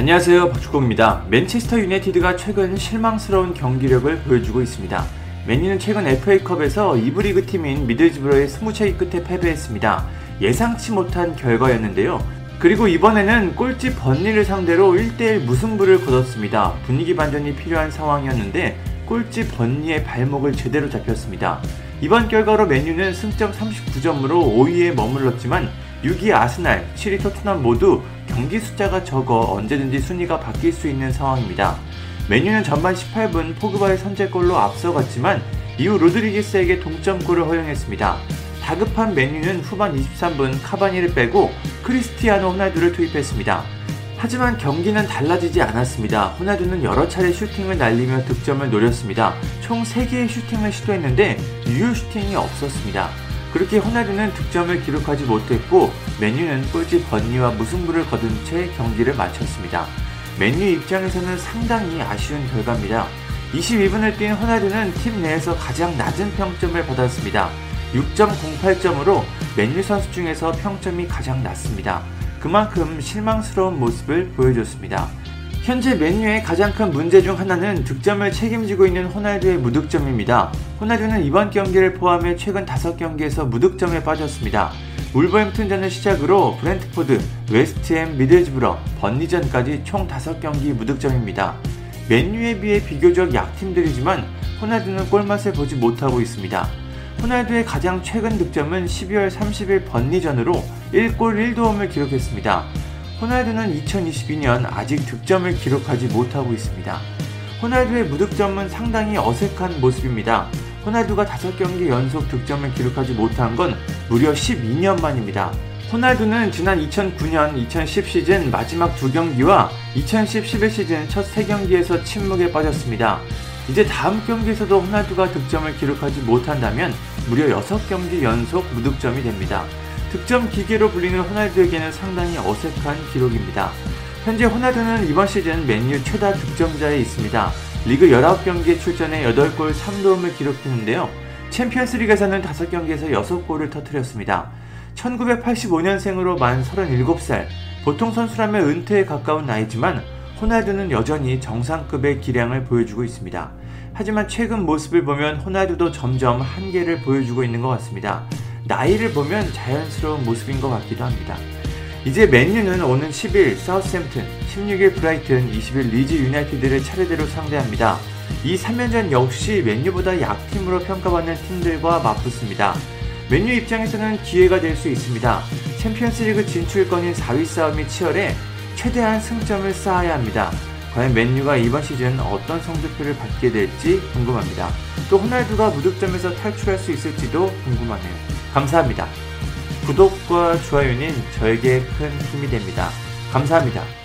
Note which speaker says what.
Speaker 1: 안녕하세요 박주공입니다. 맨체스터 유나이티드가 최근 실망스러운 경기력을 보여주고 있습니다. 맨유는 최근 FA컵에서 2부 리그 팀인 미들즈브러의 스무차기 끝에 패배했습니다. 예상치 못한 결과였는데요. 그리고 이번에는 꼴찌 번니를 상대로 1대1 무승부를 거뒀습니다. 분위기 반전이 필요한 상황이었는데 꼴찌 번니의 발목을 제대로 잡혔습니다. 이번 결과로 맨유는 승점 39점으로 5위에 머물렀지만 6위 아스날, 7위 토트넘 모두 경기 숫자가 적어 언제든지 순위가 바뀔 수 있는 상황입니다. 맨유는 전반 18분 포그바의 선제골로 앞서갔지만 이후 로드리게스에게 동점골을 허용했습니다. 다급한 맨유는 후반 23분 카바니를 빼고 크리스티아노 호날두를 투입했습니다. 하지만 경기는 달라지지 않았습니다. 호날두는 여러 차례 슈팅을 날리며 득점을 노렸습니다. 총 3개의 슈팅을 시도했는데 유효 슈팅이 없었습니다. 그렇게 호날두는 득점을 기록하지 못했고 맨유는 꼴찌 번니와 무승부를 거둔 채 경기를 마쳤습니다. 맨유 입장에서는 상당히 아쉬운 결과입니다. 22분을 뛴 호날두는 팀 내에서 가장 낮은 평점을 받았습니다. 6.08점으로 맨유 선수 중에서 평점이 가장 낮습니다. 그만큼 실망스러운 모습을 보여줬습니다. 현재 맨유의 가장 큰 문제 중 하나는 득점을 책임지고 있는 호날두의 무득점입니다. 호날두는 이번 경기를 포함해 최근 5경기에서 무득점에 빠졌습니다. 울버햄튼전을 시작으로 브렌트포드, 웨스트햄, 미들즈브러, 번리전까지 총 5경기 무득점입니다. 맨유에 비해 비교적 약팀들이지만 호날두는 골맛을 보지 못하고 있습니다. 호날두의 가장 최근 득점은 12월 30일 번리전으로 1골 1도움을 기록했습니다. 호날두는 2022년 아직 득점을 기록하지 못하고 있습니다. 호날두의 무득점은 상당히 어색한 모습입니다. 호날두가 5경기 연속 득점을 기록하지 못한 건 무려 12년 만입니다. 호날두는 지난 2009년, 2010 시즌 마지막 두 경기와 2010-11 시즌 첫 세 경기에서 침묵에 빠졌습니다. 이제 다음 경기에서도 호날두가 득점을 기록하지 못한다면 무려 6경기 연속 무득점이 됩니다. 득점 기계로 불리는 호날두에게는 상당히 어색한 기록입니다. 현재 호날두는 이번 시즌 맨유 최다 득점자에 있습니다. 리그 19경기에 출전해 8골 3도움을 기록했는데요. 챔피언스리그에서는 5경기에서 6골을 터뜨렸습니다. 1985년생으로 만 37살, 보통 선수라면 은퇴에 가까운 나이지만 호날두는 여전히 정상급의 기량을 보여주고 있습니다. 하지만 최근 모습을 보면 호날두도 점점 한계를 보여주고 있는 것 같습니다. 나이를 보면 자연스러운 모습인 것 같기도 합니다. 이제 맨유는 오는 10일 사우스햄튼, 16일 브라이튼, 20일 리즈 유나이티드를 차례대로 상대합니다. 이 3연전 역시 맨유보다 약팀으로 평가받는 팀들과 맞붙습니다. 맨유 입장에서는 기회가 될 수 있습니다. 챔피언스리그 진출권인 4위 싸움이 치열해 최대한 승점을 쌓아야 합니다. 과연 맨유가 이번 시즌 어떤 성적표를 받게 될지 궁금합니다. 또 호날두가 무득점에서 탈출할 수 있을지도 궁금하네요. 감사합니다. 구독과 좋아요는 저에게 큰 힘이 됩니다. 감사합니다.